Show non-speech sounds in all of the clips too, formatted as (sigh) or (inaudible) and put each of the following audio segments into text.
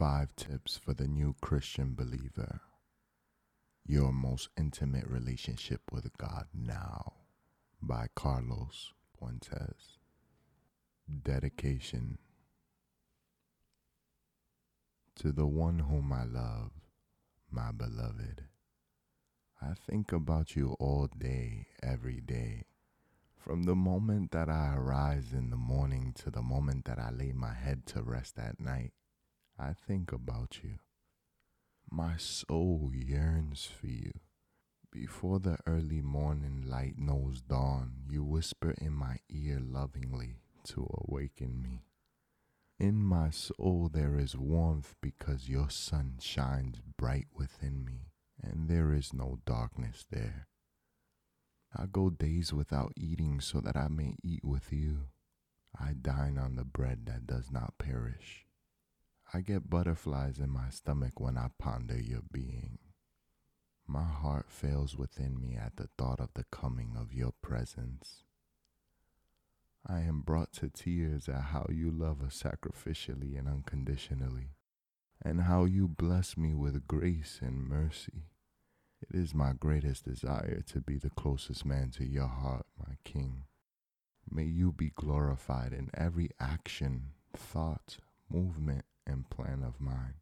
Five tips for the new Christian believer. Your most intimate relationship with God now by Carlos Puentes. Dedication to the one whom I love, my beloved. I think about you all day, every day. From the moment that I arise in the morning to the moment that I lay my head to rest at night, I think about you. My soul yearns for you. Before the early morning light knows dawn, you whisper in my ear lovingly to awaken me. In my soul there is warmth because your sun shines bright within me, and there is no darkness there. I go days without eating so that I may eat with you. I dine on the bread that does not perish. I get butterflies in my stomach when I ponder your being. My heart fails within me at the thought of the coming of your presence. I am brought to tears at how you love us sacrificially and unconditionally, and how you bless me with grace and mercy. It is my greatest desire to be the closest man to your heart, my King. May you be glorified in every action, thought, movement, and plan of mine.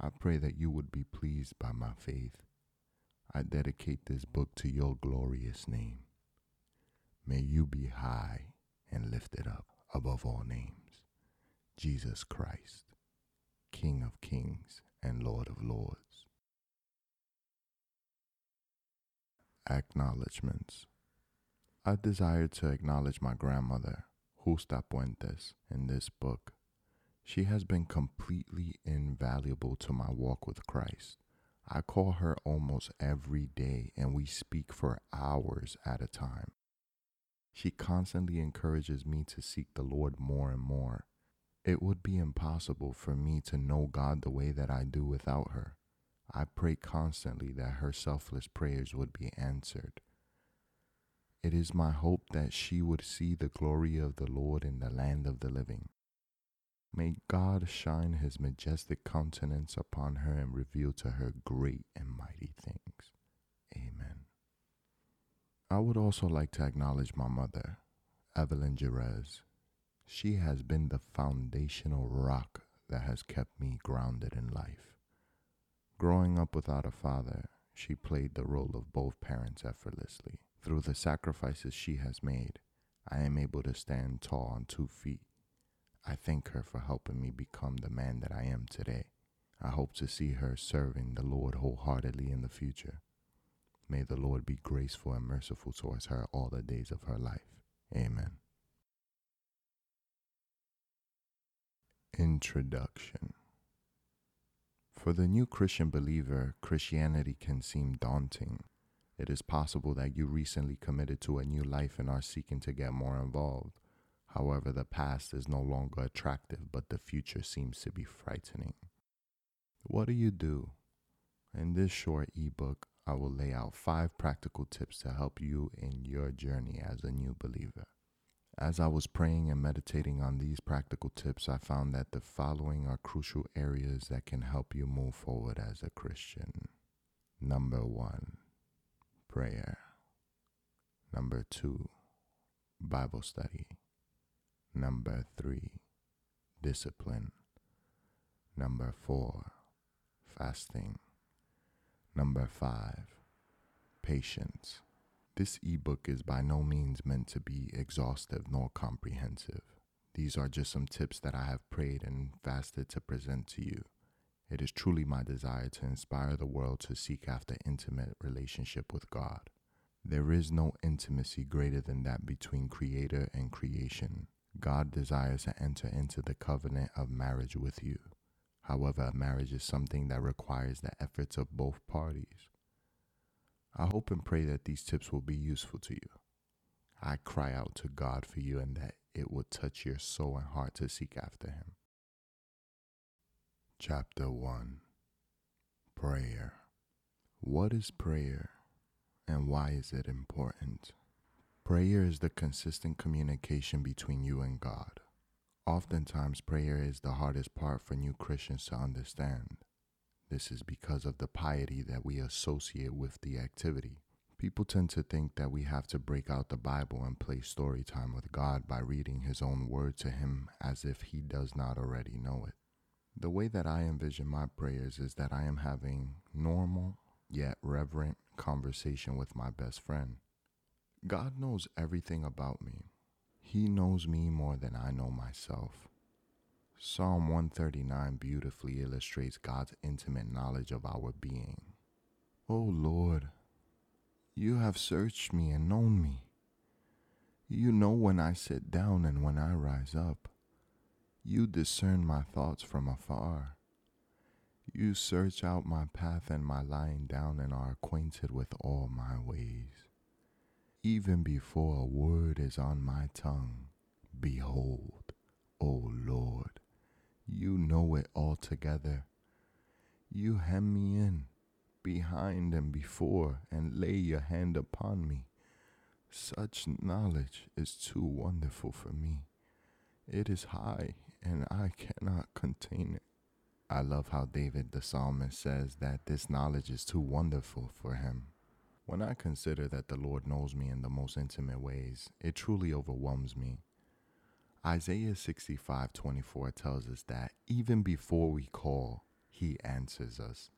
I pray that you would be pleased by my faith. I dedicate this book to your glorious name. May you be high and lifted up above all names. Jesus Christ, King of kings and Lord of lords. Acknowledgements. I desire to acknowledge my grandmother, Justa Puentes, in this book she has been completely invaluable to my walk with Christ. I call her almost every day and we speak for hours at a time. She constantly encourages me to seek the Lord more and more. It would be impossible for me to know God the way that I do without her. I pray constantly that her selfless prayers would be answered. It is my hope that she would see the glory of the Lord in the land of the living. May God shine his majestic countenance upon her and reveal to her great and mighty things. Amen. I would also like to acknowledge my mother, Evelyn Jerez. She has been the foundational rock that has kept me grounded in life. Growing up without a father, she played the role of both parents effortlessly. Through the sacrifices she has made, I am able to stand tall on two feet I thank her for helping me become the man that I am today. I hope to see her serving the Lord wholeheartedly in the future. May the Lord be graceful and merciful towards her all the days of her life. Amen. Introduction For the new Christian believer, Christianity can seem daunting. It is possible that you recently committed to a new life and are seeking to get more involved. However, the past is no longer attractive, but the future seems to be frightening. What do you do? In this short ebook, I will lay out five practical tips to help you in your journey as a new believer. As I was praying and meditating on these practical tips, I found that the following are crucial areas that can help you move forward as a Christian. Number one, prayer. Number two, Bible study. Number three, discipline. Number four, fasting. Number five, patience. This ebook is by no means meant to be exhaustive nor comprehensive. These are just some tips that I have prayed and fasted to present to you. It is truly my desire to inspire the world to seek after intimate relationship with God. There is no intimacy greater than that between creator and creation. God desires to enter into the covenant of marriage with you. However, marriage is something that requires the efforts of both parties. I hope and pray that these tips will be useful to you. I cry out to God for you and that it will touch your soul and heart to seek after Him. Chapter 1 Prayer. What is prayer and why is it important? Prayer is the consistent communication between you and God. Oftentimes, prayer is the hardest part for new Christians to understand. This is because of the piety that we associate with the activity. People tend to think that we have to break out the Bible and play story time with God by reading His own word to Him as if He does not already know it. The way that I envision my prayers is that I am having normal yet reverent conversation with my best friend. God knows everything about me. He knows me more than I know myself. Psalm 139 beautifully illustrates God's intimate knowledge of our being. O oh Lord, you have searched me and known me. You know when I sit down and when I rise up. You discern my thoughts from afar. You search out my path and my lying down and are acquainted with all my ways. Even before a word is on my tongue, behold, O Lord, you know it altogether. You hem me in behind and before, and lay your hand upon me. Such knowledge is too wonderful for me. It is high, and I cannot contain it. I love how David the psalmist says that this knowledge is too wonderful for him. When I consider that the Lord knows me in the most intimate ways, it truly overwhelms me. Isaiah 65:24 tells us that even before we call, he answers us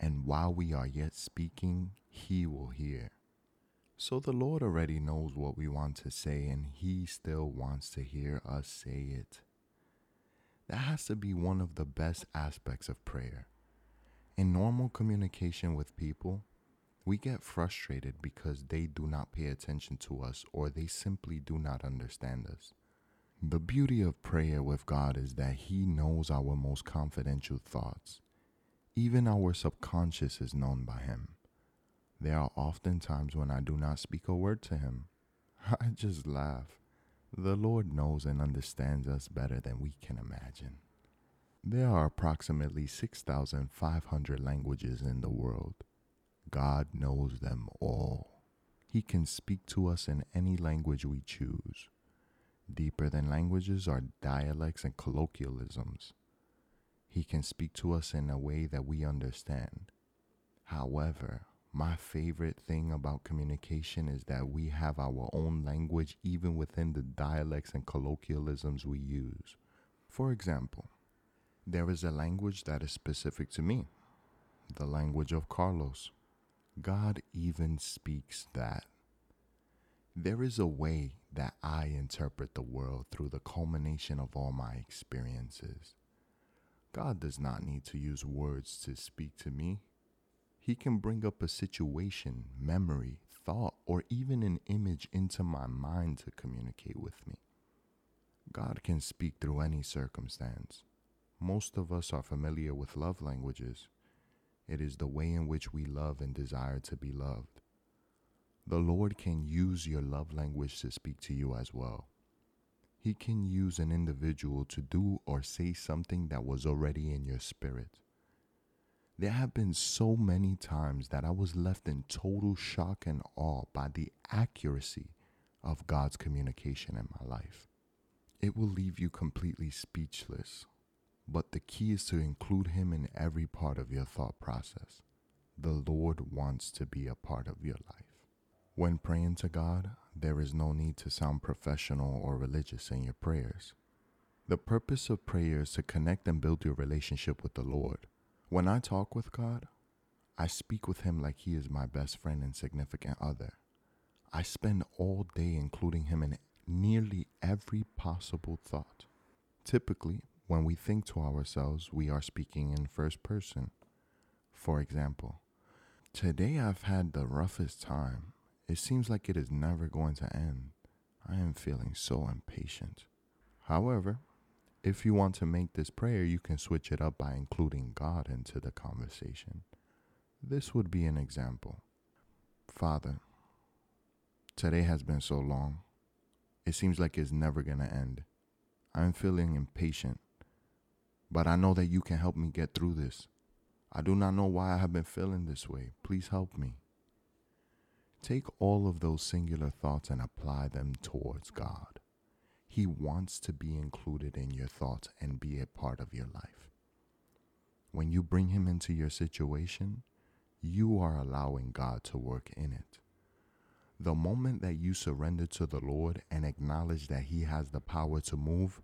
and while we are yet speaking, he will hear. So the Lord already knows what we want to say, and he still wants to hear us say it. That has to be one of the best aspects of prayer. In normal communication with people, we get frustrated because they do not pay attention to us or they simply do not understand us. The beauty of prayer with God is that He knows our most confidential thoughts. Even our subconscious is known by Him. There are often times when I do not speak a word to Him. (laughs) I just laugh. The Lord knows and understands us better than we can imagine. There are approximately 6,500 languages in the world. God knows them all. He can speak to us in any language we choose. Deeper than languages are dialects and colloquialisms. He can speak to us in a way that we understand. However, my favorite thing about communication is that we have our own language even within the dialects and colloquialisms we use. For example, there is a language that is specific to me, the language of Carlos. God even speaks that. There is a way that I interpret the world through the culmination of all my experiences. God does not need to use words to speak to me. He can bring up a situation, memory, thought, or even an image into my mind to communicate with me. God can speak through any circumstance. Most of us are familiar with love languages. It is the way in which we love and desire to be loved. The Lord can use your love language to speak to you as well. He can use an individual to do or say something that was already in your spirit. There have been so many times that I was left in total shock and awe by the accuracy of God's communication in my life. It will leave you completely speechless, but the key is to include Him in every part of your thought process. The Lord wants to be a part of your life. When praying to God, there is no need to sound professional or religious in your prayers. The purpose of prayer is to connect and build your relationship with the Lord. When I talk with God, I speak with Him like He is my best friend and significant other. I spend all day including Him in nearly every possible thought. Typically, when we think to ourselves, we are speaking in first person. For example, today I've had the roughest time it seems like it is never going to end. I am feeling so impatient. However, if you want to make this prayer, you can switch it up by including God into the conversation. This would be an example. Father, today has been so long. It seems like it's never going to end. I'm feeling impatient, but I know that you can help me get through this. I do not know why I have been feeling this way. Please help me. Take all of those singular thoughts and apply them towards God. He wants to be included in your thoughts and be a part of your life. When you bring Him into your situation, you are allowing God to work in it. The moment that you surrender to the Lord and acknowledge that He has the power to move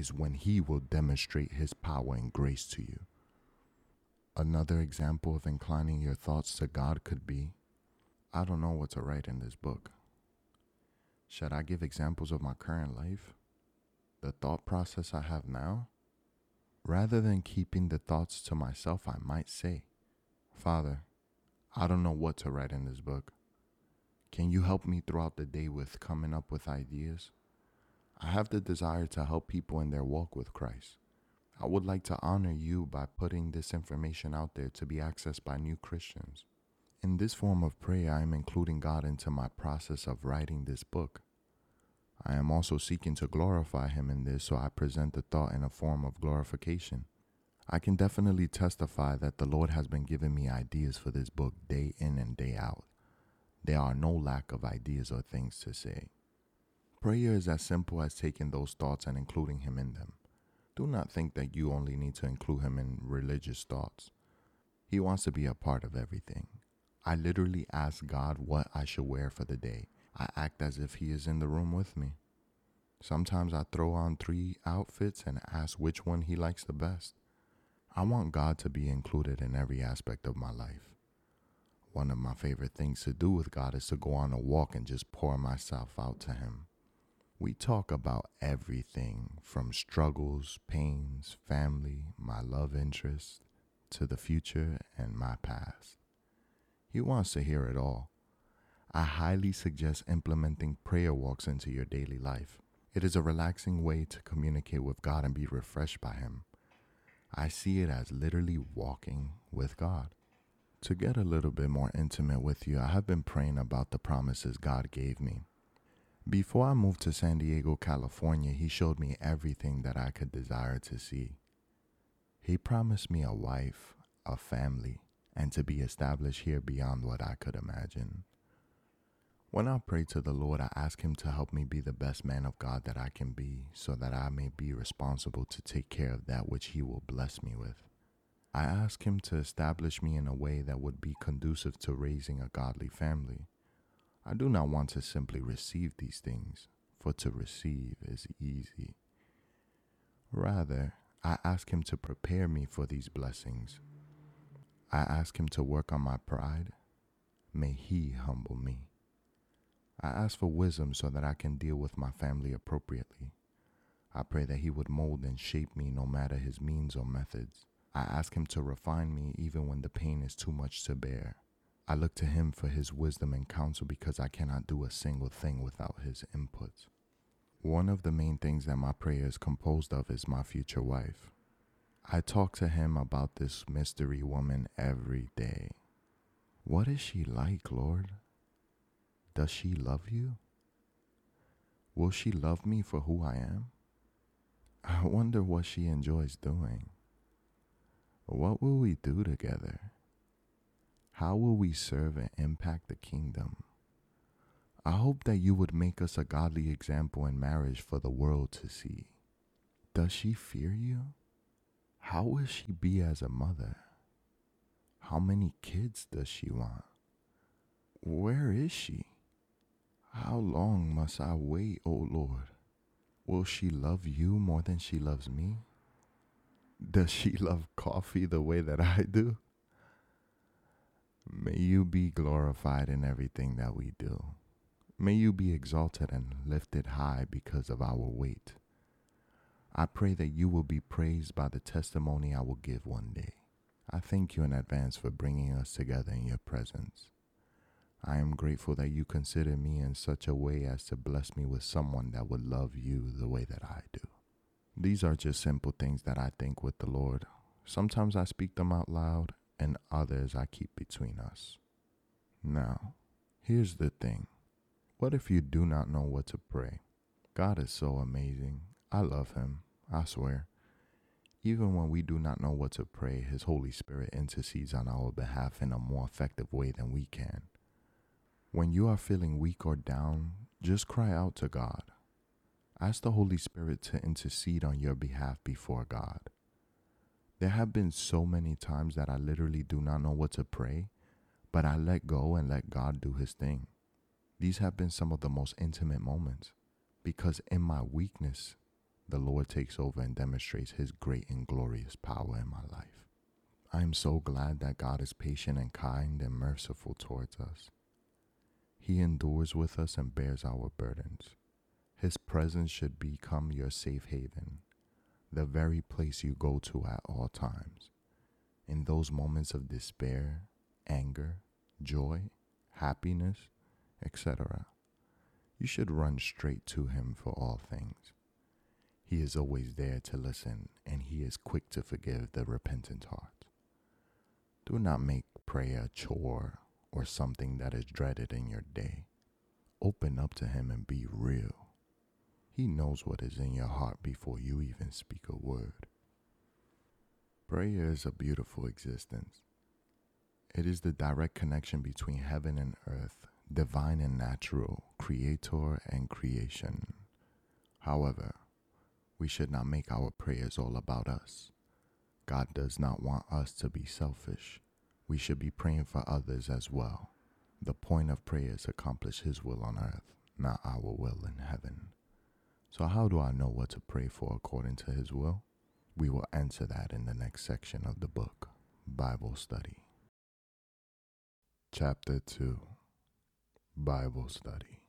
is when He will demonstrate His power and grace to you. Another example of inclining your thoughts to God could be I don't know what to write in this book. Should I give examples of my current life? The thought process I have now? Rather than keeping the thoughts to myself, I might say, Father, I don't know what to write in this book. Can you help me throughout the day with coming up with ideas? I have the desire to help people in their walk with Christ. I would like to honor you by putting this information out there to be accessed by new Christians. In this form of prayer, I am including God into my process of writing this book. I am also seeking to glorify Him in this, so I present the thought in a form of glorification. I can definitely testify that the Lord has been giving me ideas for this book day in and day out. There are no lack of ideas or things to say. Prayer is as simple as taking those thoughts and including Him in them. Do not think that you only need to include Him in religious thoughts. He wants to be a part of everything. I literally ask God what I should wear for the day. I act as if He is in the room with me. Sometimes I throw on three outfits and ask which one He likes the best. I want God to be included in every aspect of my life. One of my favorite things to do with God is to go on a walk and just pour myself out to Him. We talk about everything from struggles, pains, family, my love interest, to the future and my past. He wants to hear it all. I highly suggest implementing prayer walks into your daily life. It is a relaxing way to communicate with God and be refreshed by Him. I see it as literally walking with God. To get a little bit more intimate with you, I have been praying about the promises God gave me. Before I moved to San Diego, California, He showed me everything that I could desire to see. He promised me a wife, a family, and to be established here beyond what I could imagine. When I pray to the Lord, I ask Him to help me be the best man of God that I can be, so that I may be responsible to take care of that which He will bless me with. I ask Him to establish me in a way that would be conducive to raising a godly family. I do not want to simply receive these things, for to receive is easy. Rather, I ask Him to prepare me for these blessings I ask Him to work on my pride. May He humble me. I ask for wisdom so that I can deal with my family appropriately. I pray that He would mold and shape me no matter His means or methods. I ask Him to refine me even when the pain is too much to bear. I look to Him for His wisdom and counsel because I cannot do a single thing without His input. One of the main things that my prayer is composed of is my future wife. I talk to him about this mystery woman every day. What is she like, Lord? Does she love you? Will she love me for who I am? I wonder what she enjoys doing. What will we do together? How will we serve and impact the kingdom? I hope that you would make us a godly example in marriage for the world to see. Does she fear you? How will she be as a mother? How many kids does she want? Where is she? How long must I wait, O oh Lord? Will she love you more than she loves me? Does she (laughs) love coffee the way that I do? May you be glorified in everything that we do. May you be exalted and lifted high because of our wait. I pray that you will be praised by the testimony I will give one day. I thank you in advance for bringing us together in your presence. I am grateful that you consider me in such a way as to bless me with someone that would love you the way that I do. These are just simple things that I think with the Lord. Sometimes I speak them out loud, and others I keep between us. Now, here's the thing what if you do not know what to pray? God is so amazing I love him, I swear. Even when we do not know what to pray, His Holy Spirit intercedes on our behalf in a more effective way than we can. When you are feeling weak or down, just cry out to God. Ask the Holy Spirit to intercede on your behalf before God. There have been so many times that I literally do not know what to pray, but I let go and let God do his thing. These have been some of the most intimate moments because in my weakness, the Lord takes over and demonstrates his great and glorious power in my life. I am so glad that God is patient and kind and merciful towards us. He endures with us and bears our burdens. His presence should become your safe haven, the very place you go to at all times. In those moments of despair, anger, joy, happiness, etc., you should run straight to Him for all things. He is always there to listen, and He is quick to forgive the repentant heart. Do not make prayer a chore or something that is dreaded in your day. Open up to Him and be real. He knows what is in your heart before you even speak a word. Prayer is a beautiful existence. It is the direct connection between heaven and earth, divine and natural, creator and creation. However, we should not make our prayers all about us. God does not want us to be selfish. We should be praying for others as well. The point of prayer is to accomplish His will on earth, not our will in heaven. So, how do I know what to pray for according to His will? We will answer that in the next section of the book, Bible Study. Chapter 2 Bible Study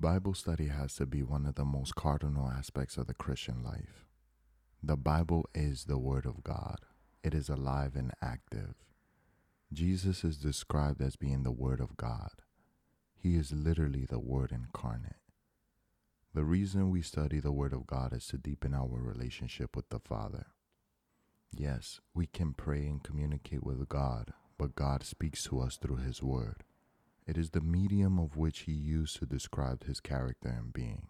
Bible study has to be one of the most cardinal aspects of the Christian life. The Bible is the Word of God, it is alive and active. Jesus is described as being the Word of God. He is literally the Word incarnate. The reason we study the Word of God is to deepen our relationship with the Father. Yes, we can pray and communicate with God, but God speaks to us through His Word. It is the medium of which He used to describe His character and being.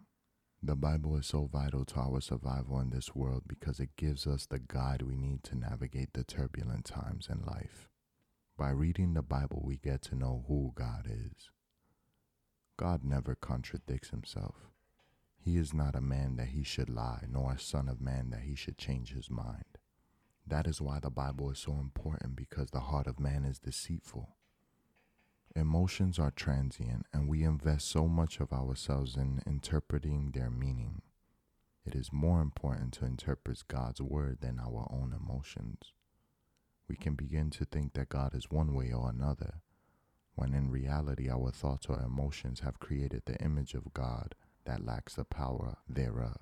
The Bible is so vital to our survival in this world because it gives us the guide we need to navigate the turbulent times in life. By reading the Bible, we get to know who God is. God never contradicts Himself. He is not a man that he should lie, nor a son of man that he should change his mind. That is why the Bible is so important because the heart of man is deceitful. Emotions are transient, and we invest so much of ourselves in interpreting their meaning. It is more important to interpret God's word than our own emotions. We can begin to think that God is one way or another, when in reality our thoughts or emotions have created the image of God that lacks the power thereof.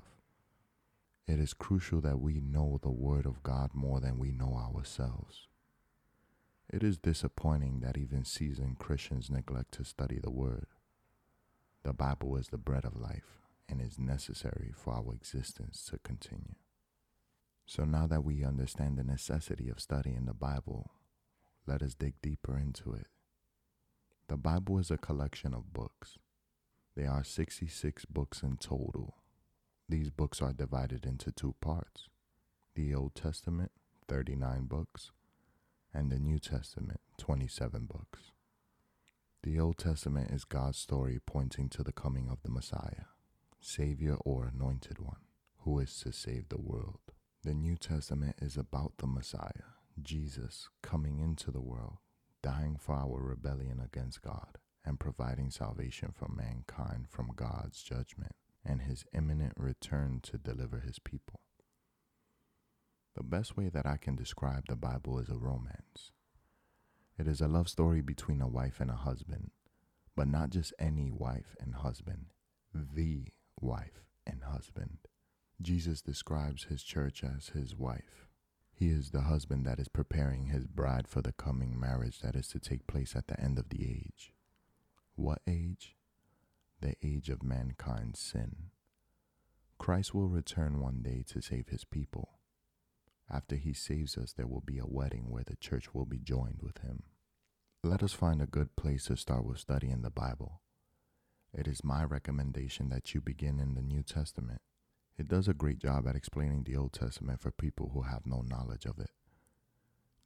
It is crucial that we know the Word of God more than we know ourselves. It is disappointing that even seasoned Christians neglect to study the Word. The Bible is the bread of life and is necessary for our existence to continue. So now that we understand the necessity of studying the Bible, let us dig deeper into it. The Bible is a collection of books. There are 66 books in total. These books are divided into two parts the Old Testament, 39 books, and the New Testament, 27 books. The Old Testament is God's story pointing to the coming of the Messiah, Savior or Anointed One, who is to save the world. The New Testament is about the Messiah, Jesus, coming into the world, dying for our rebellion against God, and providing salvation for mankind from God's judgment and his imminent return to deliver his people. The best way that I can describe the Bible is a romance. It is a love story between a wife and a husband, but not just any wife and husband, the wife and husband. Jesus describes his church as his wife. He is the husband that is preparing his bride for the coming marriage that is to take place at the end of the age. What age? The age of mankind's sin. Christ will return one day to save his people. After he saves us, there will be a wedding where the church will be joined with him. Let us find a good place to start with studying the Bible. It is my recommendation that you begin in the New Testament. It does a great job at explaining the Old Testament for people who have no knowledge of it.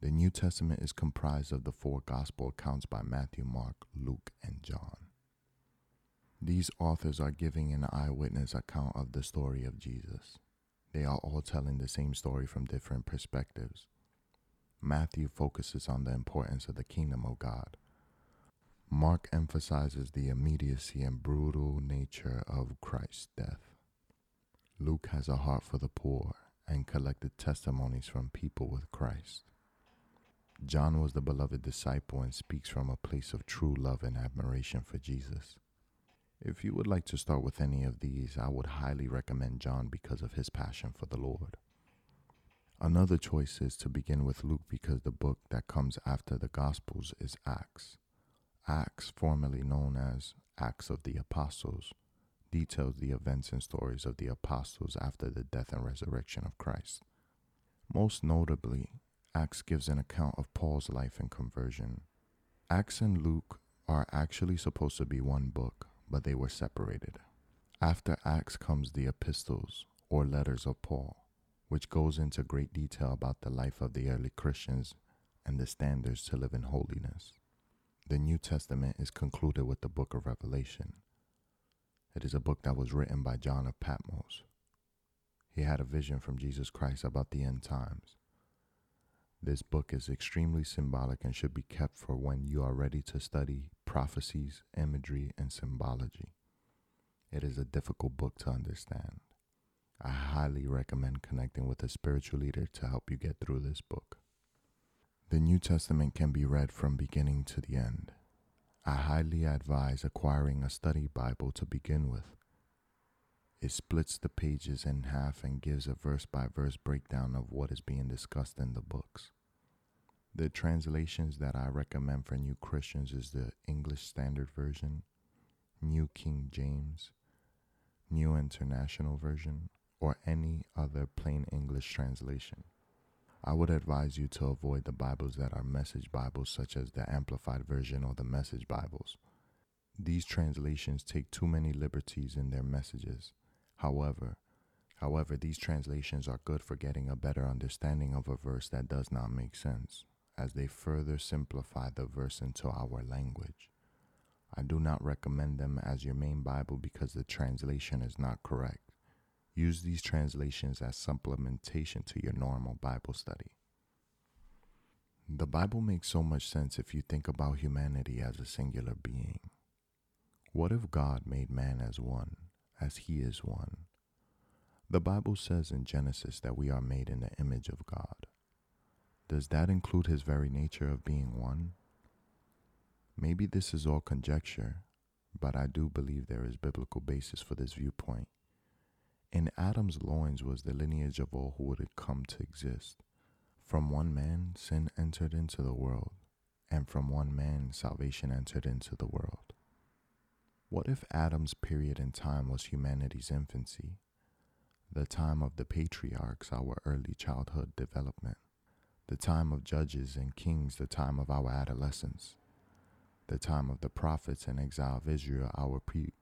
The New Testament is comprised of the four gospel accounts by Matthew, Mark, Luke, and John. These authors are giving an eyewitness account of the story of Jesus. They are all telling the same story from different perspectives. Matthew focuses on the importance of the kingdom of God. Mark emphasizes the immediacy and brutal nature of Christ's death. Luke has a heart for the poor and collected testimonies from people with Christ. John was the beloved disciple and speaks from a place of true love and admiration for Jesus. If you would like to start with any of these, I would highly recommend John because of his passion for the Lord. Another choice is to begin with Luke because the book that comes after the Gospels is Acts. Acts, formerly known as Acts of the Apostles, details the events and stories of the apostles after the death and resurrection of Christ. Most notably, Acts gives an account of Paul's life and conversion. Acts and Luke are actually supposed to be one book, but they were separated. After Acts comes the epistles, or letters of Paul, which goes into great detail about the life of the early Christians and the standards to live in holiness. The New Testament is concluded with the book of Revelation. It is a book that was written by John of Patmos. He had a vision from Jesus Christ about the end times. This book is extremely symbolic and should be kept for when you are ready to study prophecies, imagery, and symbology. It is a difficult book to understand. I highly recommend connecting with a spiritual leader to help you get through this book. The New Testament can be read from beginning to the end. I highly advise acquiring a study Bible to begin with. It splits the pages in half and gives a verse by verse breakdown of what is being discussed in the books. The translations that I recommend for new Christians is the English Standard Version, New King James, New International Version, or any other plain English translation. I would advise you to avoid the Bibles that are message Bibles, such as the Amplified Version or the Message Bibles. These translations take too many liberties in their messages However, however, these translations are good for getting a better understanding of a verse that does not make sense, as they further simplify the verse into our language. I do not recommend them as your main Bible because the translation is not correct. Use these translations as supplementation to your normal Bible study. The Bible makes so much sense if you think about humanity as a singular being. What if God made man as one? As he is one. The Bible says in Genesis that we are made in the image of God. Does that include his very nature of being one? Maybe this is all conjecture, but I do believe there is biblical basis for this viewpoint. In Adam's loins was the lineage of all who would come to exist. From one man, sin entered into the world, and from one man, salvation entered into the world. What if Adam's period in time was humanity's infancy, the time of the patriarchs, our early childhood development, the time of judges and kings, the time of our adolescence, the time of the prophets and exile of Israel, our pre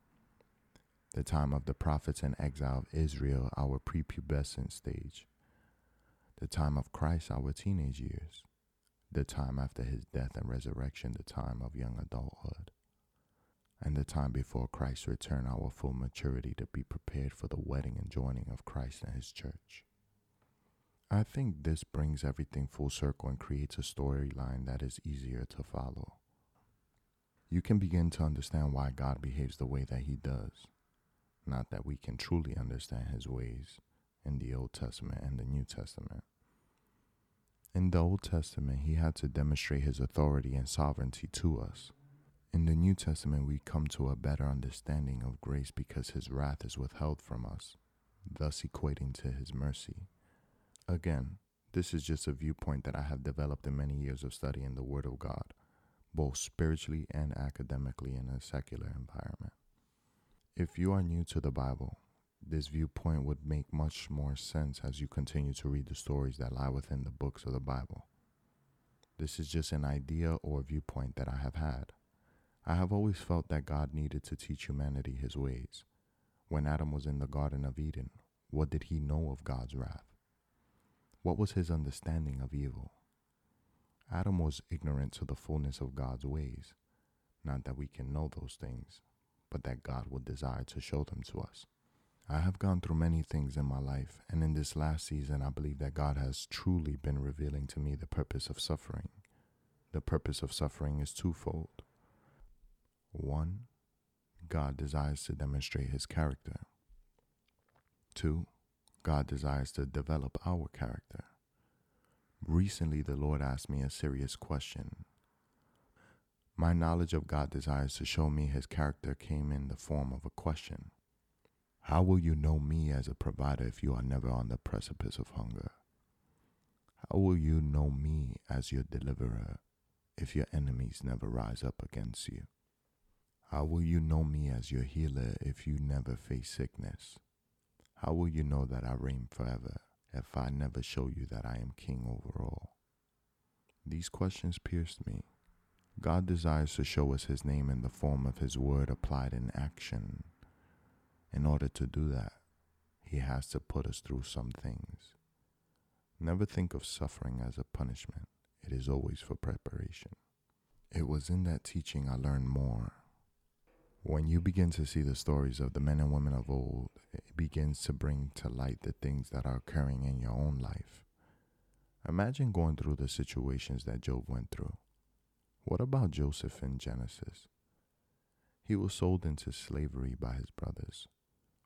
the time of the prophets and exile of Israel, our prepubescent stage, the time of Christ, our teenage years, the time after his death and resurrection, the time of young adulthood and the time before Christ's return, our full maturity to be prepared for the wedding and joining of Christ and His church. I think this brings everything full circle and creates a storyline that is easier to follow. You can begin to understand why God behaves the way that He does. Not that we can truly understand His ways in the Old Testament and the New Testament. In the Old Testament, He had to demonstrate His authority and sovereignty to us. In the New Testament, we come to a better understanding of grace because his wrath is withheld from us, thus equating to his mercy. Again, this is just a viewpoint that I have developed in many years of studying the Word of God, both spiritually and academically in a secular environment. If you are new to the Bible, this viewpoint would make much more sense as you continue to read the stories that lie within the books of the Bible. This is just an idea or viewpoint that I have had. I have always felt that God needed to teach humanity his ways. When Adam was in the Garden of Eden, what did he know of God's wrath? What was his understanding of evil? Adam was ignorant to the fullness of God's ways. Not that we can know those things, but that God would desire to show them to us. I have gone through many things in my life, and in this last season, I believe that God has truly been revealing to me the purpose of suffering. The purpose of suffering is twofold. One, God desires to demonstrate his character. Two, God desires to develop our character. Recently, the Lord asked me a serious question. My knowledge of God desires to show me his character came in the form of a question. How will you know me as a provider if you are never on the precipice of hunger? How will you know me as your deliverer if your enemies never rise up against you? How will you know me as your healer if you never face sickness? How will you know that I reign forever if I never show you that I am king over all? These questions pierced me. God desires to show us his name in the form of his word applied in action. In order to do that, he has to put us through some things. Never think of suffering as a punishment. It is always for preparation. It was in that teaching I learned more when you begin to see the stories of the men and women of old, it begins to bring to light the things that are occurring in your own life. Imagine going through the situations that Job went through. What about Joseph in Genesis? He was sold into slavery by his brothers,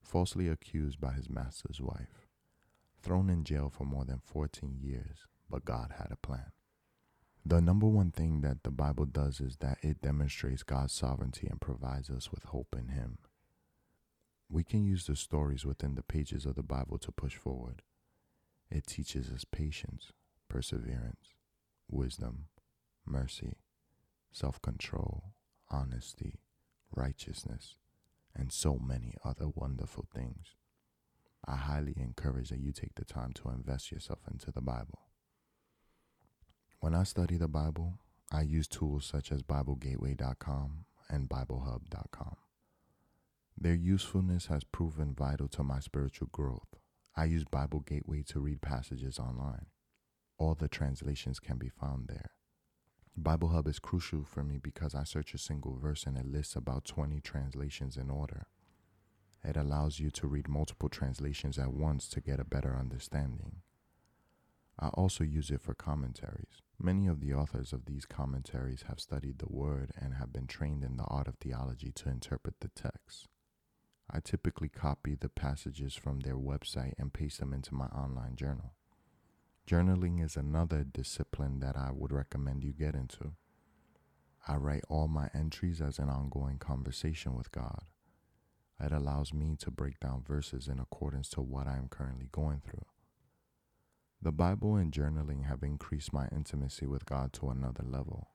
falsely accused by his master's wife, thrown in jail for more than 14 years, but God had a plan. The number one thing that the Bible does is that it demonstrates God's sovereignty and provides us with hope in Him. We can use the stories within the pages of the Bible to push forward. It teaches us patience, perseverance, wisdom, mercy, self control, honesty, righteousness, and so many other wonderful things. I highly encourage that you take the time to invest yourself into the Bible. When I study the Bible, I use tools such as BibleGateway.com and BibleHub.com. Their usefulness has proven vital to my spiritual growth. I use Bible Gateway to read passages online. All the translations can be found there. Bible Hub is crucial for me because I search a single verse and it lists about 20 translations in order. It allows you to read multiple translations at once to get a better understanding. I also use it for commentaries. Many of the authors of these commentaries have studied the Word and have been trained in the art of theology to interpret the text. I typically copy the passages from their website and paste them into my online journal. Journaling is another discipline that I would recommend you get into. I write all my entries as an ongoing conversation with God. It allows me to break down verses in accordance to what I am currently going through. The Bible and journaling have increased my intimacy with God to another level.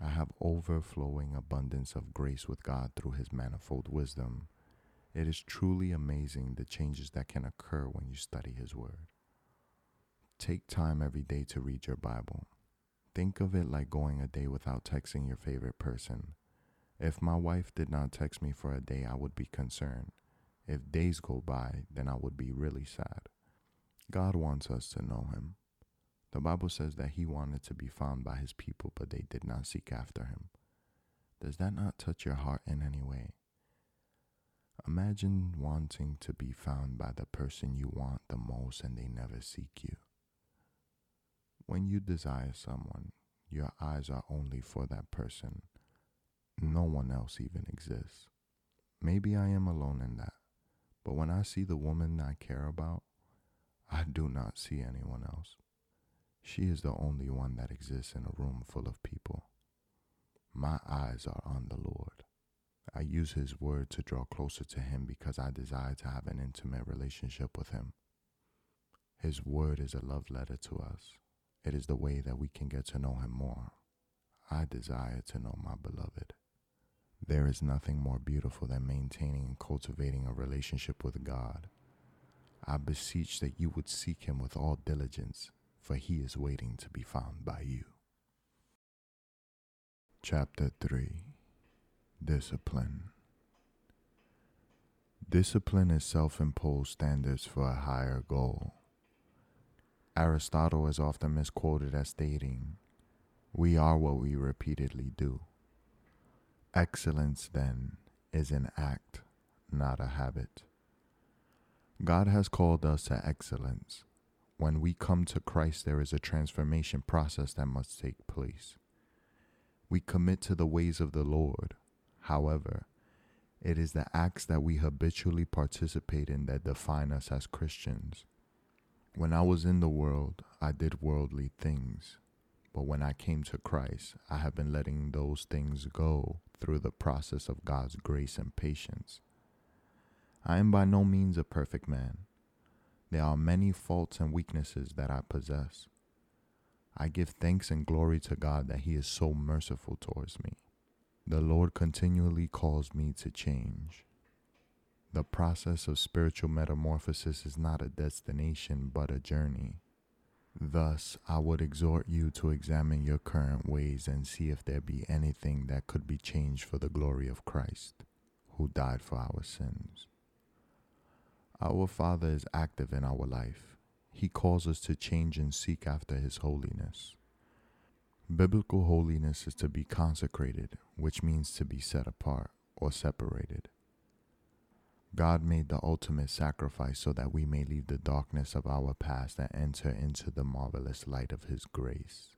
I have overflowing abundance of grace with God through His manifold wisdom. It is truly amazing the changes that can occur when you study His Word. Take time every day to read your Bible. Think of it like going a day without texting your favorite person. If my wife did not text me for a day, I would be concerned. If days go by, then I would be really sad. God wants us to know him. The Bible says that he wanted to be found by his people, but they did not seek after him. Does that not touch your heart in any way? Imagine wanting to be found by the person you want the most and they never seek you. When you desire someone, your eyes are only for that person. No one else even exists. Maybe I am alone in that, but when I see the woman I care about, I do not see anyone else. She is the only one that exists in a room full of people. My eyes are on the Lord. I use His word to draw closer to Him because I desire to have an intimate relationship with Him. His word is a love letter to us. It is the way that we can get to know Him more. I desire to know my beloved. There is nothing more beautiful than maintaining and cultivating a relationship with God. I beseech that you would seek him with all diligence, for he is waiting to be found by you. Chapter 3 Discipline Discipline is self imposed standards for a higher goal. Aristotle is often misquoted as stating, We are what we repeatedly do. Excellence, then, is an act, not a habit. God has called us to excellence. When we come to Christ, there is a transformation process that must take place. We commit to the ways of the Lord. However, it is the acts that we habitually participate in that define us as Christians. When I was in the world, I did worldly things. But when I came to Christ, I have been letting those things go through the process of God's grace and patience. I am by no means a perfect man. There are many faults and weaknesses that I possess. I give thanks and glory to God that He is so merciful towards me. The Lord continually calls me to change. The process of spiritual metamorphosis is not a destination but a journey. Thus, I would exhort you to examine your current ways and see if there be anything that could be changed for the glory of Christ, who died for our sins. Our Father is active in our life. He calls us to change and seek after His holiness. Biblical holiness is to be consecrated, which means to be set apart or separated. God made the ultimate sacrifice so that we may leave the darkness of our past and enter into the marvelous light of his grace.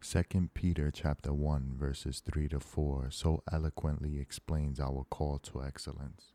2 Peter chapter 1 verses 3 to 4 so eloquently explains our call to excellence.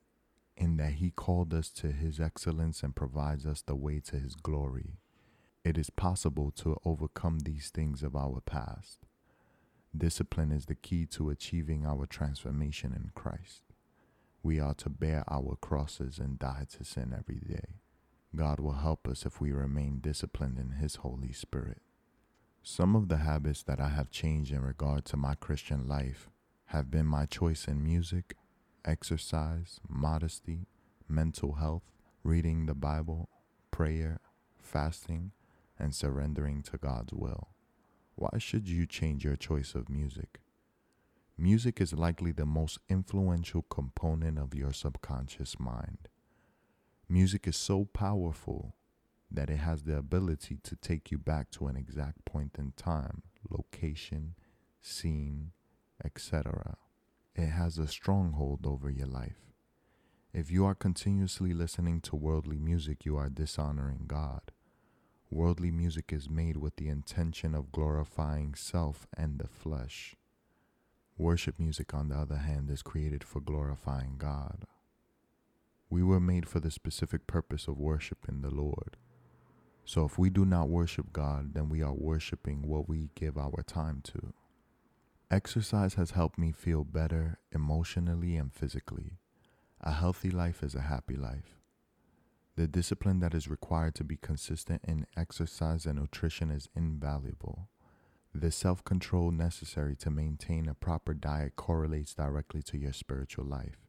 in that he called us to his excellence and provides us the way to his glory. It is possible to overcome these things of our past. Discipline is the key to achieving our transformation in Christ we are to bear our crosses and die to sin every day. God will help us if we remain disciplined in His Holy Spirit. Some of the habits that I have changed in regard to my Christian life have been my choice in music, exercise, modesty, mental health, reading the Bible, prayer, fasting, and surrendering to God's will. Why should you change your choice of music? Music is likely the most influential component of your subconscious mind. Music is so powerful that it has the ability to take you back to an exact point in time, location, scene, etc. It has a stronghold over your life. If you are continuously listening to worldly music, you are dishonoring God. Worldly music is made with the intention of glorifying self and the flesh. Worship music, on the other hand, is created for glorifying God. We were made for the specific purpose of worshiping the Lord. So if we do not worship God, then we are worshiping what we give our time to. Exercise has helped me feel better emotionally and physically. A healthy life is a happy life. The discipline that is required to be consistent in exercise and nutrition is invaluable. The self control necessary to maintain a proper diet correlates directly to your spiritual life.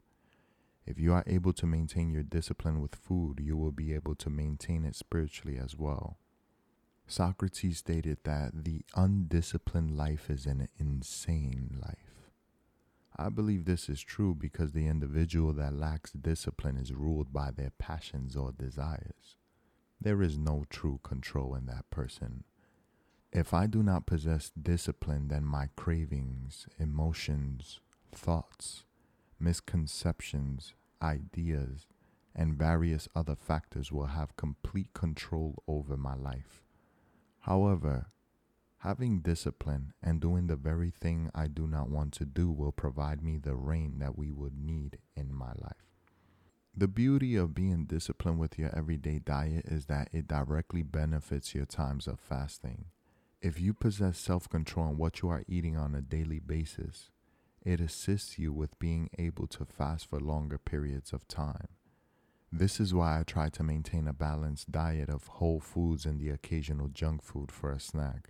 If you are able to maintain your discipline with food, you will be able to maintain it spiritually as well. Socrates stated that the undisciplined life is an insane life. I believe this is true because the individual that lacks discipline is ruled by their passions or desires. There is no true control in that person if I do not possess discipline, then my cravings, emotions, thoughts, misconceptions, ideas, and various other factors will have complete control over my life. However, having discipline and doing the very thing I do not want to do will provide me the rain that we would need in my life. The beauty of being disciplined with your everyday diet is that it directly benefits your times of fasting. If you possess self control on what you are eating on a daily basis, it assists you with being able to fast for longer periods of time. This is why I try to maintain a balanced diet of whole foods and the occasional junk food for a snack.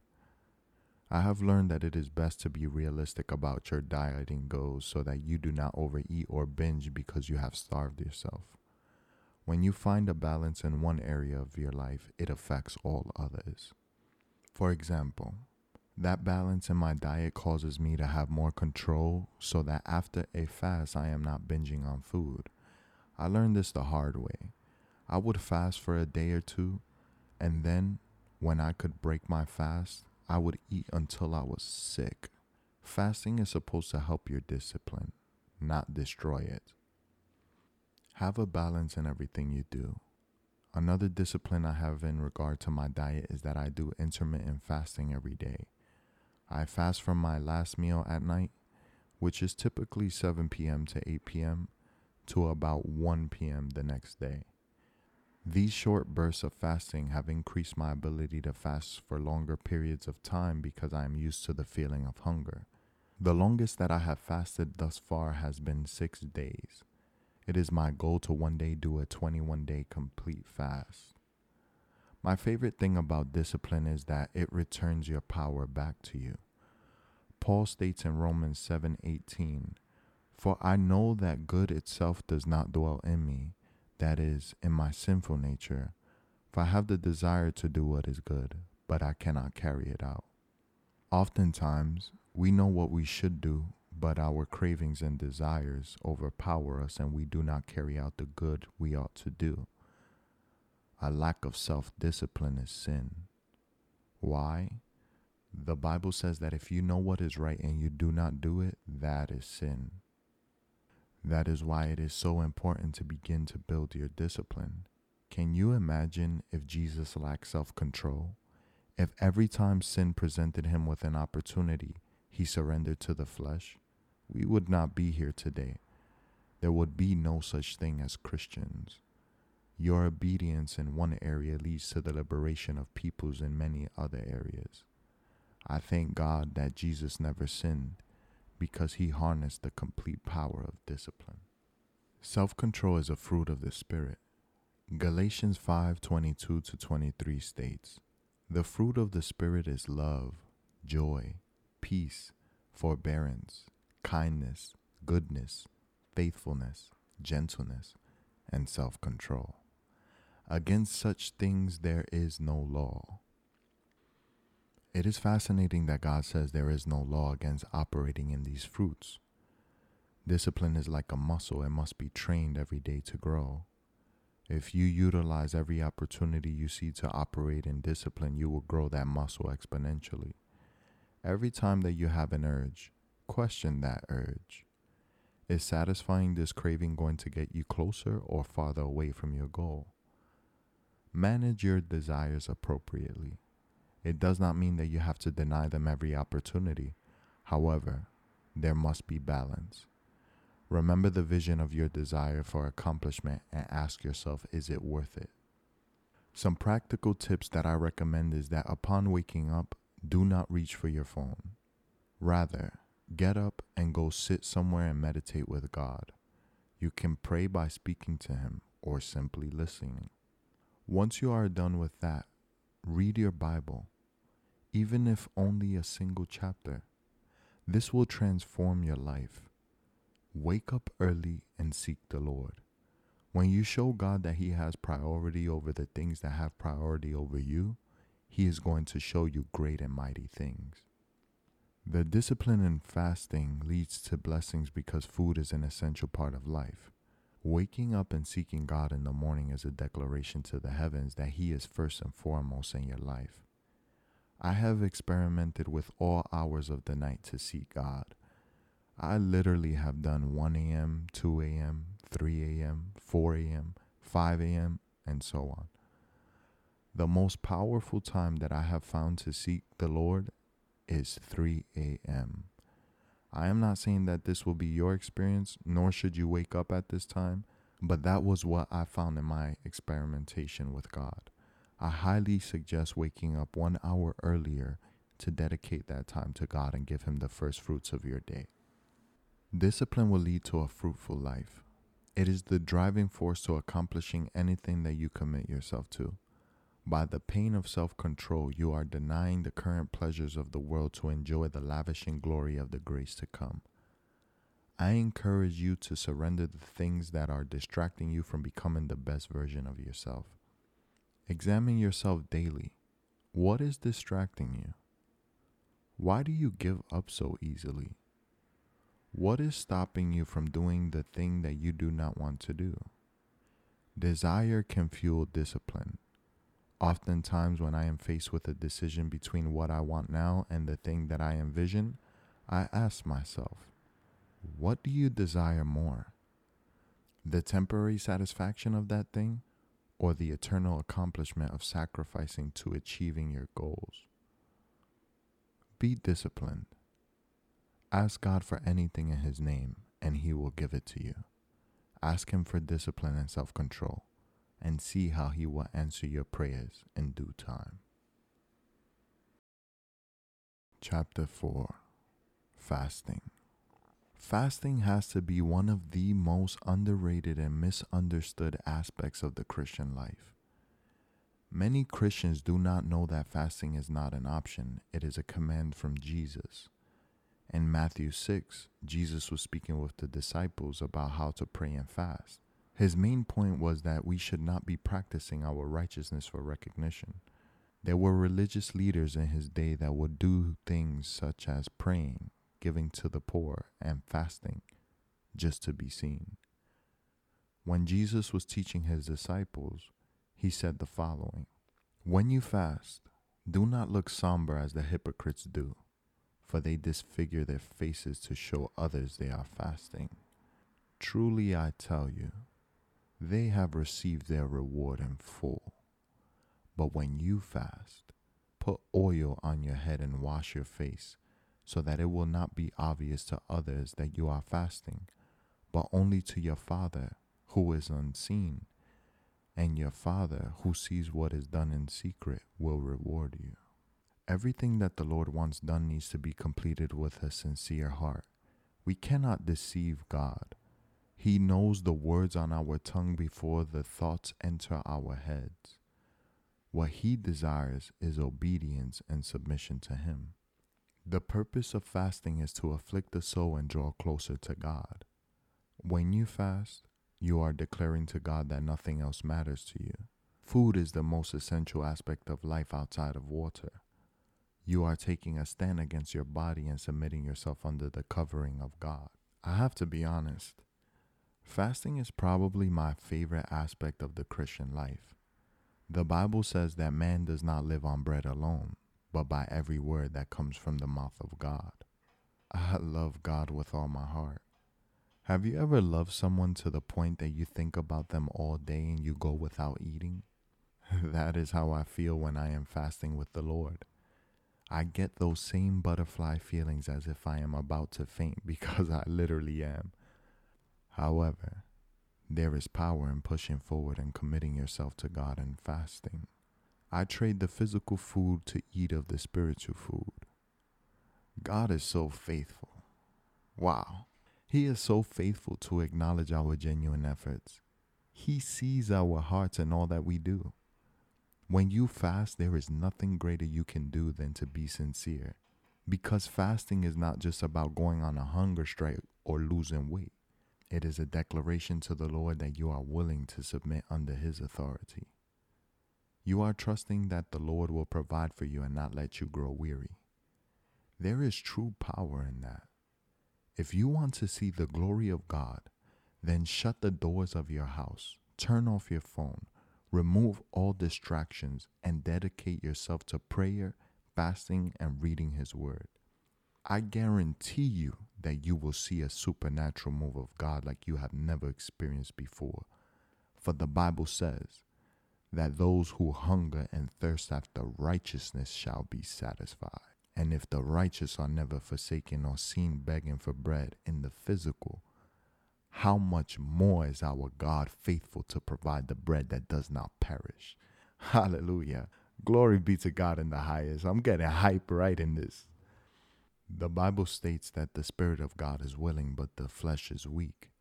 I have learned that it is best to be realistic about your dieting goals so that you do not overeat or binge because you have starved yourself. When you find a balance in one area of your life, it affects all others. For example, that balance in my diet causes me to have more control so that after a fast, I am not binging on food. I learned this the hard way. I would fast for a day or two, and then when I could break my fast, I would eat until I was sick. Fasting is supposed to help your discipline, not destroy it. Have a balance in everything you do. Another discipline I have in regard to my diet is that I do intermittent fasting every day. I fast from my last meal at night, which is typically 7 p.m. to 8 p.m., to about 1 p.m. the next day. These short bursts of fasting have increased my ability to fast for longer periods of time because I am used to the feeling of hunger. The longest that I have fasted thus far has been six days. It is my goal to one day do a 21 day complete fast. My favorite thing about discipline is that it returns your power back to you. Paul states in Romans 7:18, "For I know that good itself does not dwell in me, that is, in my sinful nature. For I have the desire to do what is good, but I cannot carry it out." Oftentimes, we know what we should do, but our cravings and desires overpower us and we do not carry out the good we ought to do. A lack of self discipline is sin. Why? The Bible says that if you know what is right and you do not do it, that is sin. That is why it is so important to begin to build your discipline. Can you imagine if Jesus lacked self control? If every time sin presented him with an opportunity, he surrendered to the flesh, we would not be here today. There would be no such thing as Christians. Your obedience in one area leads to the liberation of peoples in many other areas. I thank God that Jesus never sinned because he harnessed the complete power of discipline. Self control is a fruit of the Spirit. Galatians 5 22 to 23 states, The fruit of the Spirit is love, joy, peace, forbearance, kindness, goodness, faithfulness, gentleness, and self control. Against such things there is no law. It is fascinating that God says there is no law against operating in these fruits. Discipline is like a muscle, it must be trained every day to grow. If you utilize every opportunity you see to operate in discipline, you will grow that muscle exponentially. Every time that you have an urge, question that urge. Is satisfying this craving going to get you closer or farther away from your goal? Manage your desires appropriately. It does not mean that you have to deny them every opportunity. However, there must be balance. Remember the vision of your desire for accomplishment and ask yourself, is it worth it? Some practical tips that I recommend is that upon waking up, do not reach for your phone. Rather, get up and go sit somewhere and meditate with God. You can pray by speaking to Him or simply listening. Once you are done with that, read your Bible, even if only a single chapter. This will transform your life. Wake up early and seek the Lord. When you show God that He has priority over the things that have priority over you, He is going to show you great and mighty things. The discipline in fasting leads to blessings because food is an essential part of life. Waking up and seeking God in the morning is a declaration to the heavens that He is first and foremost in your life. I have experimented with all hours of the night to seek God. I literally have done 1 a.m., 2 a.m., 3 a.m., 4 a.m., 5 a.m., and so on. The most powerful time that I have found to seek the Lord is 3 a.m. I am not saying that this will be your experience, nor should you wake up at this time, but that was what I found in my experimentation with God. I highly suggest waking up one hour earlier to dedicate that time to God and give Him the first fruits of your day. Discipline will lead to a fruitful life. It is the driving force to accomplishing anything that you commit yourself to. By the pain of self control, you are denying the current pleasures of the world to enjoy the lavishing glory of the grace to come. I encourage you to surrender the things that are distracting you from becoming the best version of yourself. Examine yourself daily. What is distracting you? Why do you give up so easily? What is stopping you from doing the thing that you do not want to do? Desire can fuel discipline. Oftentimes, when I am faced with a decision between what I want now and the thing that I envision, I ask myself, what do you desire more? The temporary satisfaction of that thing or the eternal accomplishment of sacrificing to achieving your goals? Be disciplined. Ask God for anything in His name, and He will give it to you. Ask Him for discipline and self control, and see how He will answer your prayers in due time. Chapter 4 Fasting Fasting has to be one of the most underrated and misunderstood aspects of the Christian life. Many Christians do not know that fasting is not an option, it is a command from Jesus. In Matthew 6, Jesus was speaking with the disciples about how to pray and fast. His main point was that we should not be practicing our righteousness for recognition. There were religious leaders in his day that would do things such as praying, giving to the poor, and fasting just to be seen. When Jesus was teaching his disciples, he said the following When you fast, do not look somber as the hypocrites do, for they disfigure their faces to show others they are fasting. Truly I tell you, they have received their reward in full. But when you fast, put oil on your head and wash your face, so that it will not be obvious to others that you are fasting, but only to your Father who is unseen and your Father who sees what is done in secret will reward you. Everything that the Lord wants done needs to be completed with a sincere heart. We cannot deceive God. He knows the words on our tongue before the thoughts enter our heads. What He desires is obedience and submission to Him. The purpose of fasting is to afflict the soul and draw closer to God. When you fast, you are declaring to God that nothing else matters to you. Food is the most essential aspect of life outside of water. You are taking a stand against your body and submitting yourself under the covering of God. I have to be honest. Fasting is probably my favorite aspect of the Christian life. The Bible says that man does not live on bread alone, but by every word that comes from the mouth of God. I love God with all my heart. Have you ever loved someone to the point that you think about them all day and you go without eating? (laughs) that is how I feel when I am fasting with the Lord. I get those same butterfly feelings as if I am about to faint (laughs) because I literally am. However, there is power in pushing forward and committing yourself to God and fasting. I trade the physical food to eat of the spiritual food. God is so faithful. Wow. He is so faithful to acknowledge our genuine efforts. He sees our hearts and all that we do. When you fast, there is nothing greater you can do than to be sincere. Because fasting is not just about going on a hunger strike or losing weight. It is a declaration to the Lord that you are willing to submit under His authority. You are trusting that the Lord will provide for you and not let you grow weary. There is true power in that. If you want to see the glory of God, then shut the doors of your house, turn off your phone, remove all distractions, and dedicate yourself to prayer, fasting, and reading His Word. I guarantee you that you will see a supernatural move of God like you have never experienced before. For the Bible says that those who hunger and thirst after righteousness shall be satisfied. And if the righteous are never forsaken or seen begging for bread in the physical, how much more is our God faithful to provide the bread that does not perish? (laughs) Hallelujah. Glory be to God in the highest. I'm getting hype right in this. The Bible states that the Spirit of God is willing, but the flesh is weak.